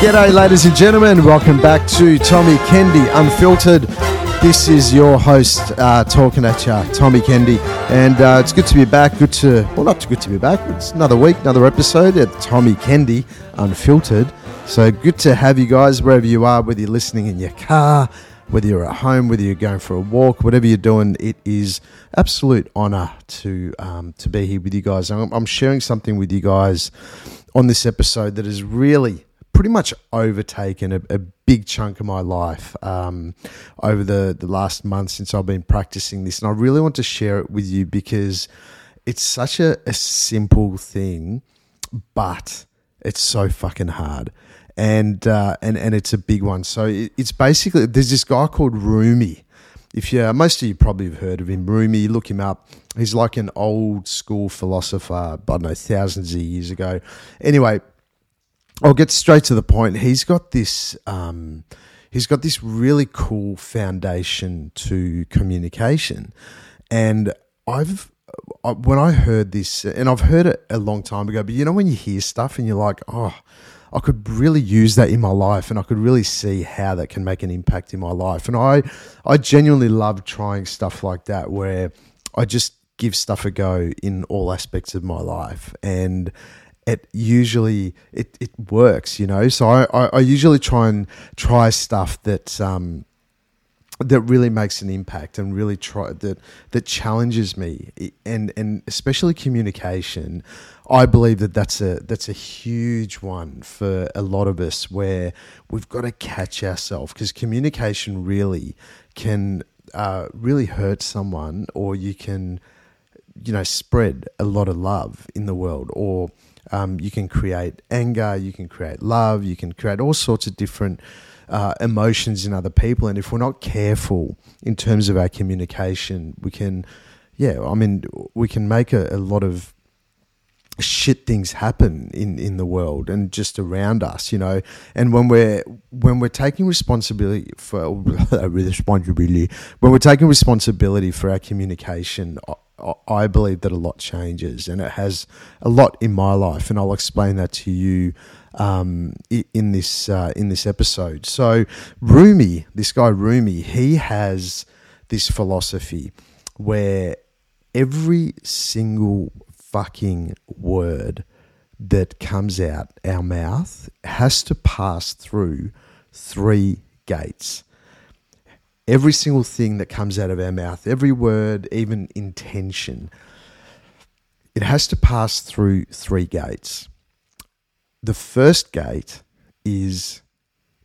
G'day, ladies and gentlemen. Welcome back to Tommy Kendi Unfiltered. This is your host uh, talking at you, Tommy Kendi, and uh, it's good to be back. Good to, well, not too good to be back. It's another week, another episode at Tommy Kendi Unfiltered. So good to have you guys wherever you are, whether you're listening in your car, whether you're at home, whether you're going for a walk, whatever you're doing. It is absolute honour to um, to be here with you guys. I'm, I'm sharing something with you guys on this episode that is really pretty much overtaken a, a big chunk of my life um, over the, the last month since I've been practicing this. And I really want to share it with you because it's such a, a simple thing, but it's so fucking hard. And, uh, and, and it's a big one. So it, it's basically, there's this guy called Rumi. If you, most of you probably have heard of him, Rumi, look him up. He's like an old school philosopher, I don't know, thousands of years ago. Anyway, I'll get straight to the point. He's got this. Um, he's got this really cool foundation to communication, and I've uh, when I heard this, and I've heard it a long time ago. But you know when you hear stuff and you're like, oh. I could really use that in my life, and I could really see how that can make an impact in my life. And I, I genuinely love trying stuff like that, where I just give stuff a go in all aspects of my life. And it usually it, it works, you know. So I, I, I usually try and try stuff that um, that really makes an impact and really try that that challenges me and and especially communication. I believe that that's a that's a huge one for a lot of us where we've got to catch ourselves because communication really can uh, really hurt someone or you can you know spread a lot of love in the world or um, you can create anger, you can create love, you can create all sorts of different uh, emotions in other people. And if we're not careful in terms of our communication, we can, yeah, I mean, we can make a, a lot of shit things happen in in the world and just around us you know and when we're when we're taking responsibility for responsibility when we're taking responsibility for our communication I believe that a lot changes, and it has a lot in my life, and I'll explain that to you um, in this uh, in this episode. So, Rumi, this guy Rumi, he has this philosophy where every single fucking word that comes out our mouth has to pass through three gates every single thing that comes out of our mouth, every word, even intention, it has to pass through three gates. The first gate is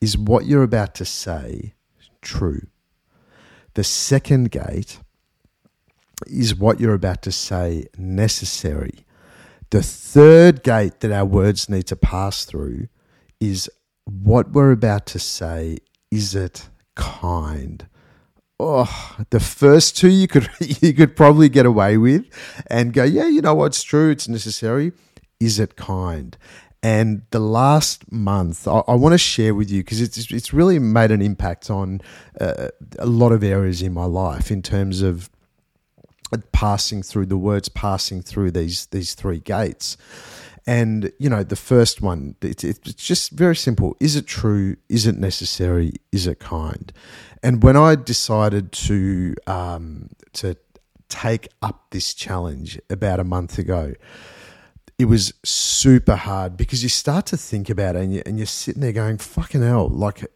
is what you're about to say true? The second gate is what you're about to say necessary. The third gate that our words need to pass through is what we're about to say is it kind. Oh, the first two you could you could probably get away with and go, yeah, you know what's true, it's necessary. Is it kind? And the last month, I, I want to share with you because it's it's really made an impact on uh, a lot of areas in my life in terms of passing through the words passing through these these three gates. And you know, the first one, it's, it's just very simple. Is it true? Is it necessary? Is it kind? And when I decided to um, to take up this challenge about a month ago, it was super hard because you start to think about it and, you, and you're sitting there going, fucking hell, like,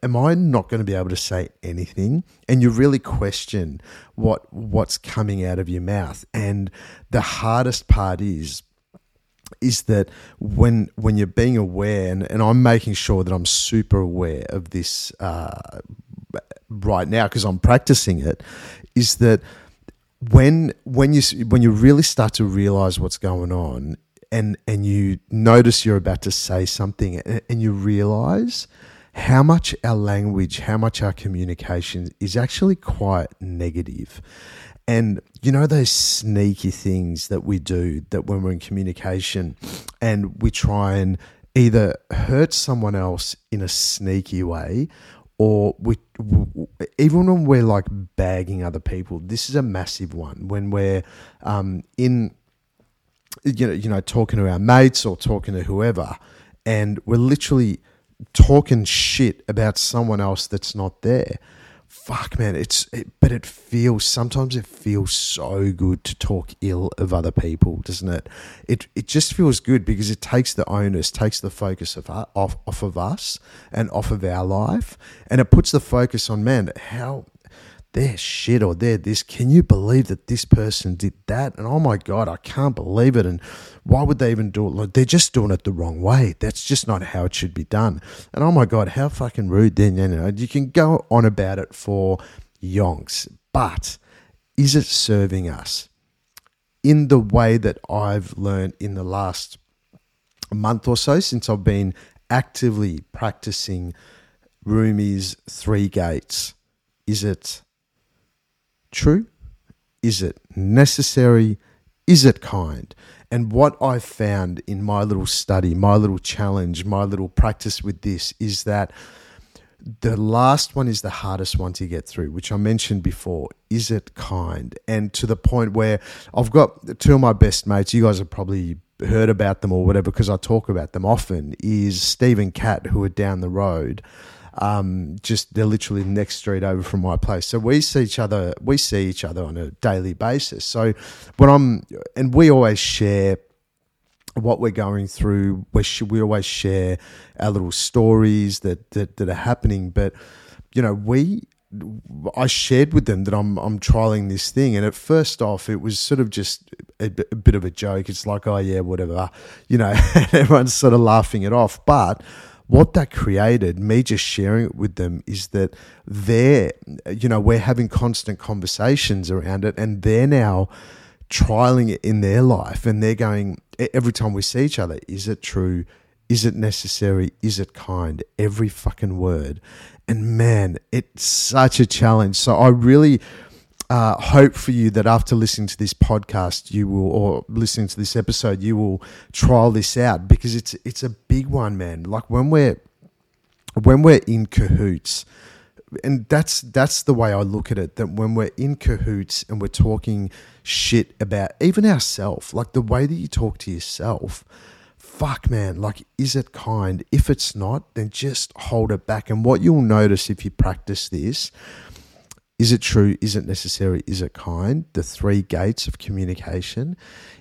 am I not going to be able to say anything? And you really question what what's coming out of your mouth. And the hardest part is is that when when you're being aware, and, and I'm making sure that I'm super aware of this uh, right now because I'm practicing it, is that when when you when you really start to realize what's going on, and and you notice you're about to say something, and, and you realize how much our language, how much our communication is actually quite negative. And you know those sneaky things that we do that when we're in communication and we try and either hurt someone else in a sneaky way or we, even when we're like bagging other people this is a massive one. When we're um, in you know you know talking to our mates or talking to whoever and we're literally talking shit about someone else that's not there fuck man it's it, but it feels sometimes it feels so good to talk ill of other people doesn't it? It it just feels good because it takes the onus takes the focus of uh, off off of us and off of our life and it puts the focus on man how they're shit or they're this. Can you believe that this person did that? And oh my God, I can't believe it. And why would they even do it? Like, they're just doing it the wrong way. That's just not how it should be done. And oh my God, how fucking rude then. You know, you can go on about it for yonks, but is it serving us in the way that I've learned in the last month or so since I've been actively practicing Rumi's three gates? Is it true? Is it necessary? Is it kind? And what I found in my little study, my little challenge, my little practice with this is that the last one is the hardest one to get through, which I mentioned before. Is it kind? And to the point where I've got two of my best mates, you guys have probably heard about them or whatever because I talk about them often, is Stephen Kat, who are down the road um, just they're literally the next street over from my place. So we see each other. We see each other on a daily basis. So when I'm and we always share what we're going through. We we always share our little stories that that, that are happening. But you know we. I shared with them that I'm I'm trialing this thing, and at first off, it was sort of just a, a bit of a joke. It's like, oh yeah, whatever, you know. everyone's sort of laughing it off, but what that created, me just sharing it with them, is that they're, you know, we're having constant conversations around it and they're now trialing it in their life and they're going, every time we see each other, is it true? Is it necessary? Is it kind? Every fucking word. And man, it's such a challenge. So I really uh, hope for you that after listening to this podcast, you will, or listening to this episode, you will trial this out because it's it's a big one, man. Like when we're when we're in cahoots, and that's that's the way I look at it. That when we're in cahoots and we're talking shit about even ourselves, like the way that you talk to yourself, fuck man, like is it kind? If it's not, then just hold it back. And what you'll notice if you practice this is it true? Is it necessary? Is it kind? The three gates of communication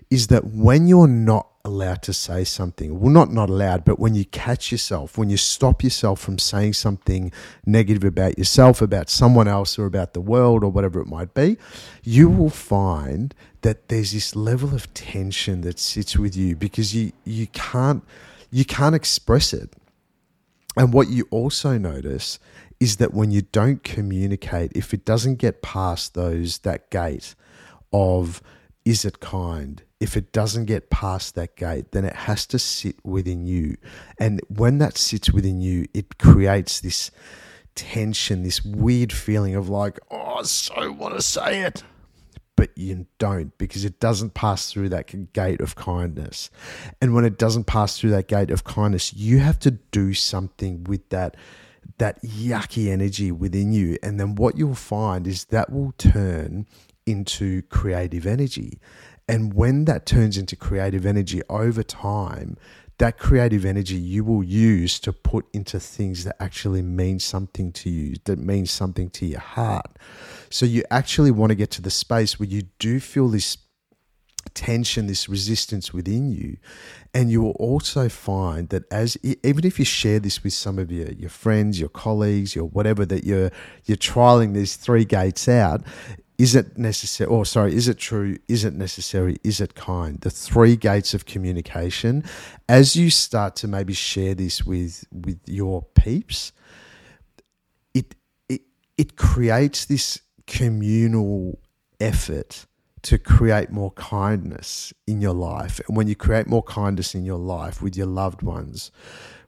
is that when you're not allowed to say something, well, not not allowed, but when you catch yourself, when you stop yourself from saying something negative about yourself, about someone else, or about the world, or whatever it might be, you will find that there's this level of tension that sits with you because you you can't you can't express it. And what you also notice is that when you don't communicate, if it doesn't get past those that gate of is it kind? If it doesn't get past that gate, then it has to sit within you. And when that sits within you, it creates this tension, this weird feeling of like, oh, I so want to say it. But you don't because it doesn't pass through that gate of kindness. And when it doesn't pass through that gate of kindness, you have to do something with that that yucky energy within you. And then what you'll find is that will turn into creative energy. And when that turns into creative energy over time, that creative energy you will use to put into things that actually mean something to you, that means something to your heart. So you actually want to get to the space where you do feel this tension, this resistance within you. And you will also find that as even if you share this with some of your, your friends, your colleagues, your whatever that you're you're trialing these three gates out, is it necessary or sorry, is it true? Is it necessary? Is it kind? The three gates of communication. As you start to maybe share this with with your peeps, it it it creates this communal effort to create more kindness in your life. And when you create more kindness in your life with your loved ones,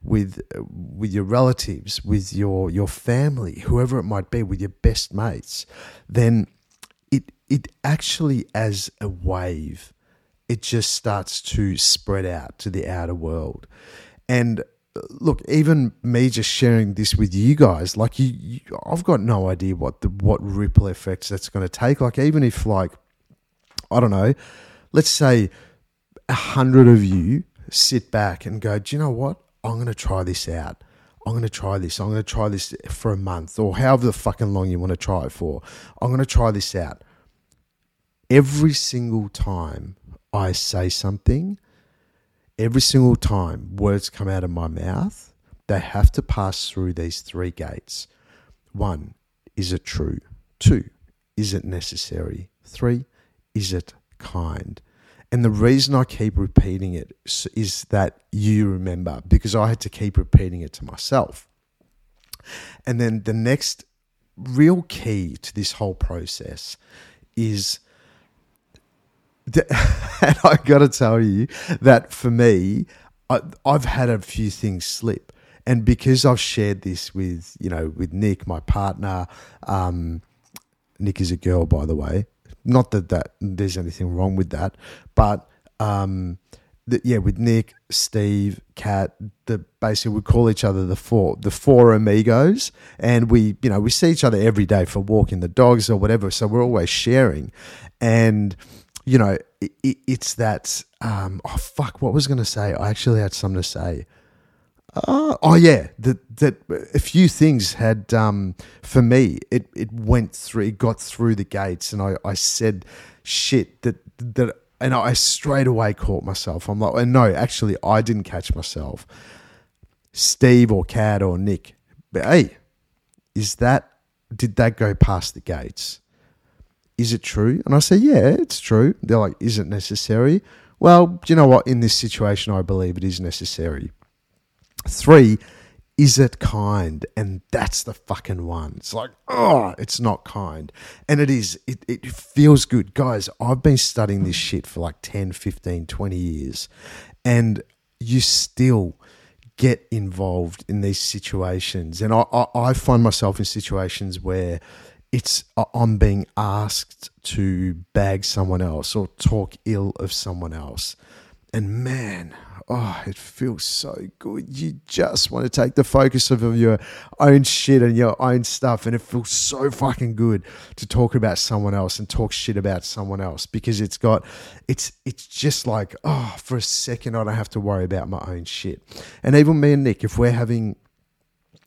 with with your relatives, with your your family, whoever it might be, with your best mates, then it it actually as a wave, it just starts to spread out to the outer world. And uh, look, even me just sharing this with you guys, like you, you I've got no idea what the what ripple effects that's going to take. Like even if like I don't know, let's say a hundred of you sit back and go, do you know what? I'm going to try this out. I'm going to try this. I'm going to try this for a month or however the fucking long you want to try it for. I'm going to try this out. Every single time I say something, every single time words come out of my mouth, they have to pass through these three gates. One, is it true? Two, is it necessary? Three, is it kind? And the reason I keep repeating it is that you remember, because I had to keep repeating it to myself. And then the next real key to this whole process is and I got to tell you that for me, I, I've had a few things slip and because I've shared this with you know with Nick, my partner, um, Nick is a girl, by the way. Not that that there's anything wrong with that, but um, the, yeah, with Nick, Steve, Kat, the basically we call each other the four the four amigos, and we you know we see each other every day for walking the dogs or whatever. So we're always sharing, and you know it, it, it's that um, oh fuck, what was going to say? I actually had something to say. Uh, oh yeah, that that a few things had um, for me. It it went through, it got through the gates, and I, I said shit that that, and I straight away caught myself. I'm like, no, actually, I didn't catch myself. Steve or Kat or Nick, but hey, is that did that go past the gates? Is it true? And I say, yeah, it's true. They're like, is it necessary? Well, you know what? In this situation, I believe it is necessary Three, is it kind? And that's the fucking one. It's like, oh, it's not kind. And it is. It, it feels good. Guys, I've been studying this shit for like 10, 15, 20 years. And you still get involved in these situations. And I, I, I find myself in situations where it's uh, I'm being asked to bag someone else or talk ill of someone else. And man, oh, it feels so good. You just want to take the focus of your own shit and your own stuff. And it feels so fucking good to talk about someone else and talk shit about someone else because it's got, it's, it's just like, oh, for a second, I don't have to worry about my own shit. And even me and Nick, if we're having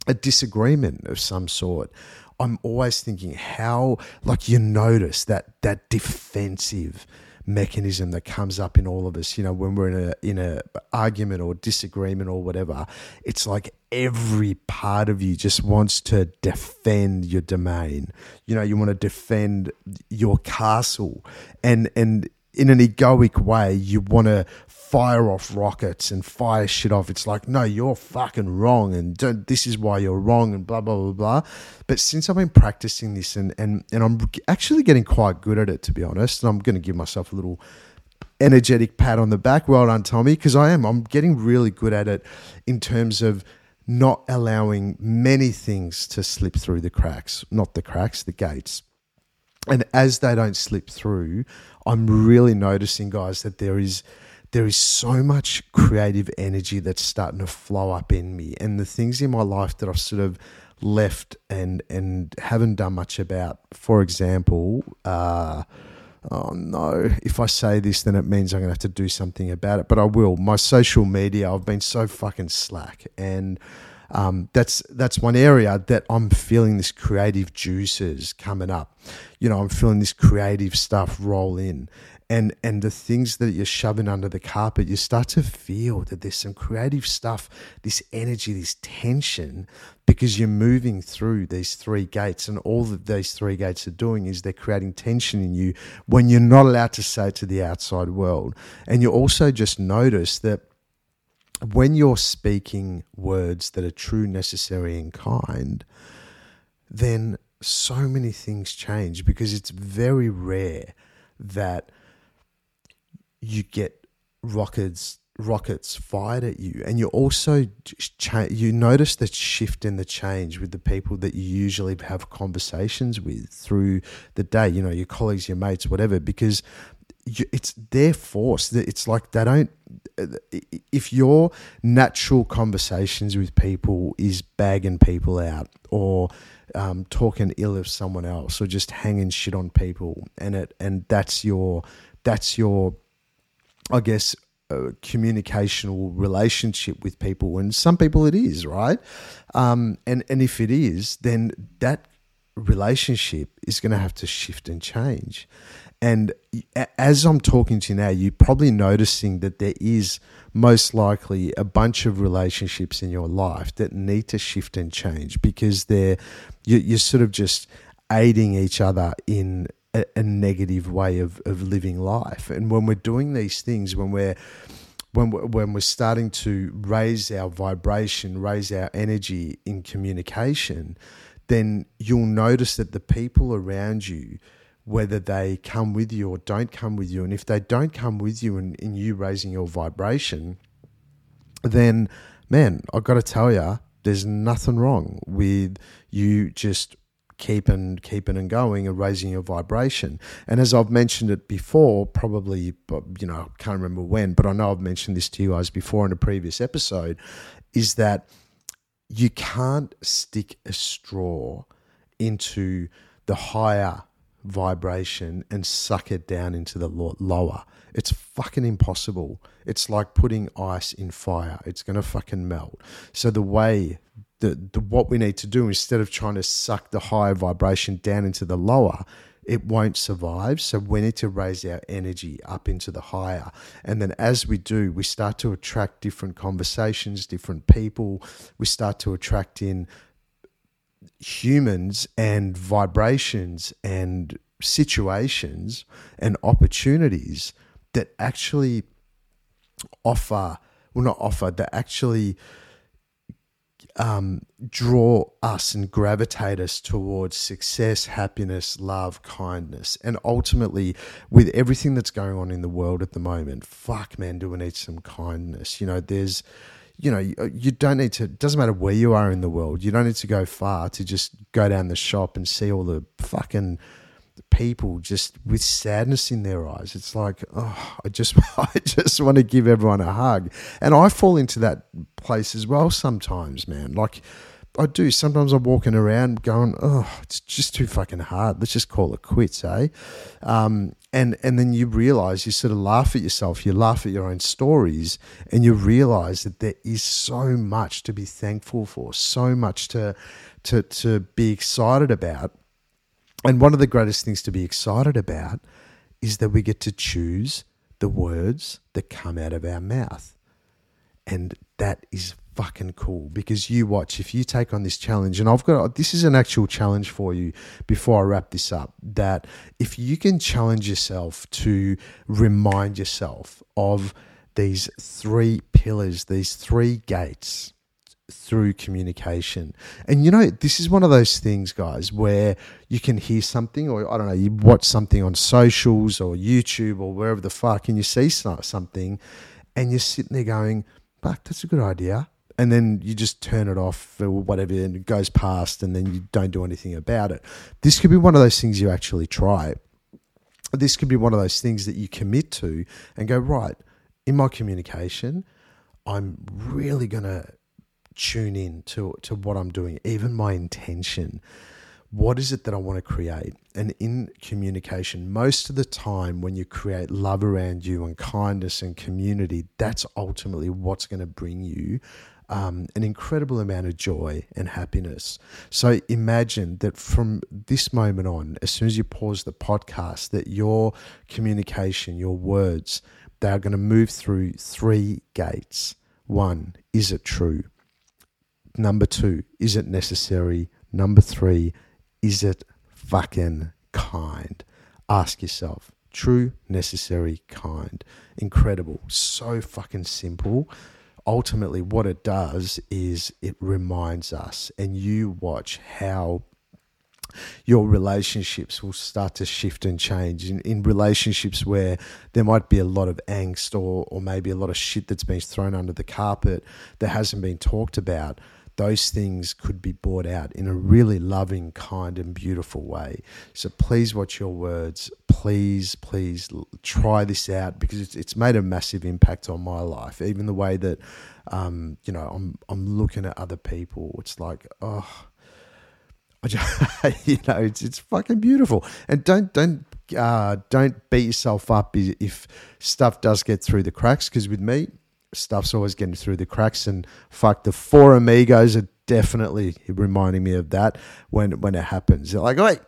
a disagreement of some sort, I'm always thinking how, like, you notice that, that defensive, mechanism that comes up in all of us. You know, when we're in a in a argument or disagreement or whatever, it's like every part of you just wants to defend your domain. You know, you want to defend your castle, and and in an egoic way, you want to fire off rockets and fire shit off. It's like, no, you're fucking wrong, and this is why you're wrong, and blah blah blah blah. But since I've been practicing this, and and and I'm actually getting quite good at it, to be honest, and I'm going to give myself a little energetic pat on the back. Well done, Tommy, because I am. I'm getting really good at it in terms of not allowing many things to slip through the cracks, not the cracks, the gates. And as they don't slip through, I'm really noticing, guys, that there is there is so much creative energy that's starting to flow up in me. And the things in my life that I've sort of left and and haven't done much about for example uh, oh no if I say this then it means I'm gonna have to do something about it but I will. My social media I've been so fucking slack. And um, that's that's one area that I'm feeling this creative juices coming up. You know, I'm feeling this creative stuff roll in, and and the things that you're shoving under the carpet, you start to feel that there's some creative stuff, this energy, this tension, because you're moving through these three gates, and all that these three gates are doing is they're creating tension in you when you're not allowed to say it to the outside world, and you also just notice that when you're speaking words that are true, necessary, and kind, then so many things change because it's very rare that you get rockets rockets fired at you. And you also cha- you notice the shift in the change with the people that you usually have conversations with through the day you know your colleagues your mates whatever because it's their force it's like they don't if your natural conversations with people is bagging people out or um, talking ill of someone else or just hanging shit on people and it and that's your that's your I guess a communicational relationship with people, and some people it is right. Um, and and if it is, then that relationship is going to have to shift and change. And as I'm talking to you now, you're probably noticing that there is most likely a bunch of relationships in your life that need to shift and change because they're you're sort of just aiding each other in a, negative way of, of living life. And when we're doing these things, when we're when we're, when we're starting to raise our vibration, raise our energy in communication, then you'll notice that the people around you whether they come with you or don't come with you. And if they don't come with you and in, in you raising your vibration, then man, I've got to tell you, there's nothing wrong with you just keeping keeping and going and raising your vibration. And as I've mentioned it before, probably you know, I can't remember when, but I know I've mentioned this to you guys before in a previous episode, is that you can't stick a straw into the higher vibration and suck it down into the lower. It's fucking impossible. It's like putting ice in fire. It's going to fucking melt. So the way the, the what we need to do instead of trying to suck the higher vibration down into the lower, it won't survive. So we need to raise our energy up into the higher. And then as we do, we start to attract different conversations, different people. We start to attract in humans and vibrations and situations and opportunities that actually offer, well, not offer, that actually um, draw us and gravitate us towards success, happiness, love, kindness. And ultimately, with everything that's going on in the world at the moment, fuck, man, do we need some kindness? You know, there's you know, you don't need to, it doesn't matter where you are in the world. You don't need to go far to just go down the shop and see all the fucking people just with sadness in their eyes. It's like, oh, I just, I just want to give everyone a hug. And I fall into that place as well sometimes, man. Like, I do. Sometimes I'm walking around going, oh, it's just too fucking hard. Let's just call it quits, eh? Um, and and then you realize you sort of laugh at yourself. You laugh at your own stories, and you realize that there is so much to be thankful for, so much to to to be excited about. And one of the greatest things to be excited about is that we get to choose the words that come out of our mouth. And that is fucking cool because you watch if you take on this challenge and I've got this is an actual challenge for you before I wrap this up that if you can challenge yourself to remind yourself of these three pillars these three gates through communication. And you know, this is one of those things, guys, where you can hear something, or I don't know, you watch something on socials or YouTube or wherever the fuck, and you see something, and you're sitting there going, fuck, that's a good idea and then you just turn it off or whatever and it goes past and then you don't do anything about it. This could be one of those things you actually try. This could be one of those things that you commit to and go, right, in my communication, I'm really going to tune in to, to what I'm doing, even my intention. What is it that I want to create? And in communication, most of the time, when you create love around you and kindness and community, that's ultimately what's going to bring you um, an incredible amount of joy and happiness. So imagine that from this moment on, as soon as you pause the podcast, that your communication, your words, they are going to move through three gates. One, is it true? Number two, is it necessary? Number three, is it fucking kind? Ask yourself. True, necessary, kind. Incredible. So fucking simple ultimately what it does is it reminds us and you watch how your relationships will start to shift and change in, in relationships where there might be a lot of angst or, or maybe a lot of shit that's been thrown under the carpet that hasn't been talked about those things could be brought out in a really loving, kind, and beautiful way. So please watch your words. Please, please try this out because it's, it's made a massive impact on my life. Even the way that, um, you know, I'm I'm looking at other people. It's like, oh, I just, you know, it's it's fucking beautiful. And don't don't uh, don't beat yourself up if stuff does get through the cracks. Because with me, stuff's always getting through the cracks. And fuck, the four amigos are definitely reminding me of that when when it happens. They're like, wait,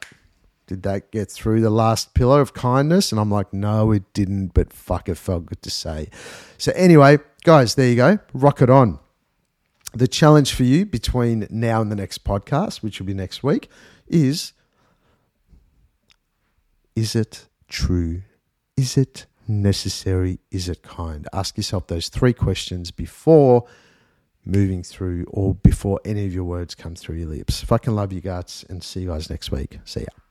did that get through the last pillar of kindness? And I'm like, no, it didn't. But fuck, it felt good to say. So anyway, guys, there you go. Rock it on. The challenge for you between now and the next podcast, which will be next week, is is it true? Is it necessary? Is it kind? Ask yourself those three questions before moving through or before any of your words come through your lips. Can love you guts and see you guys next week. See ya.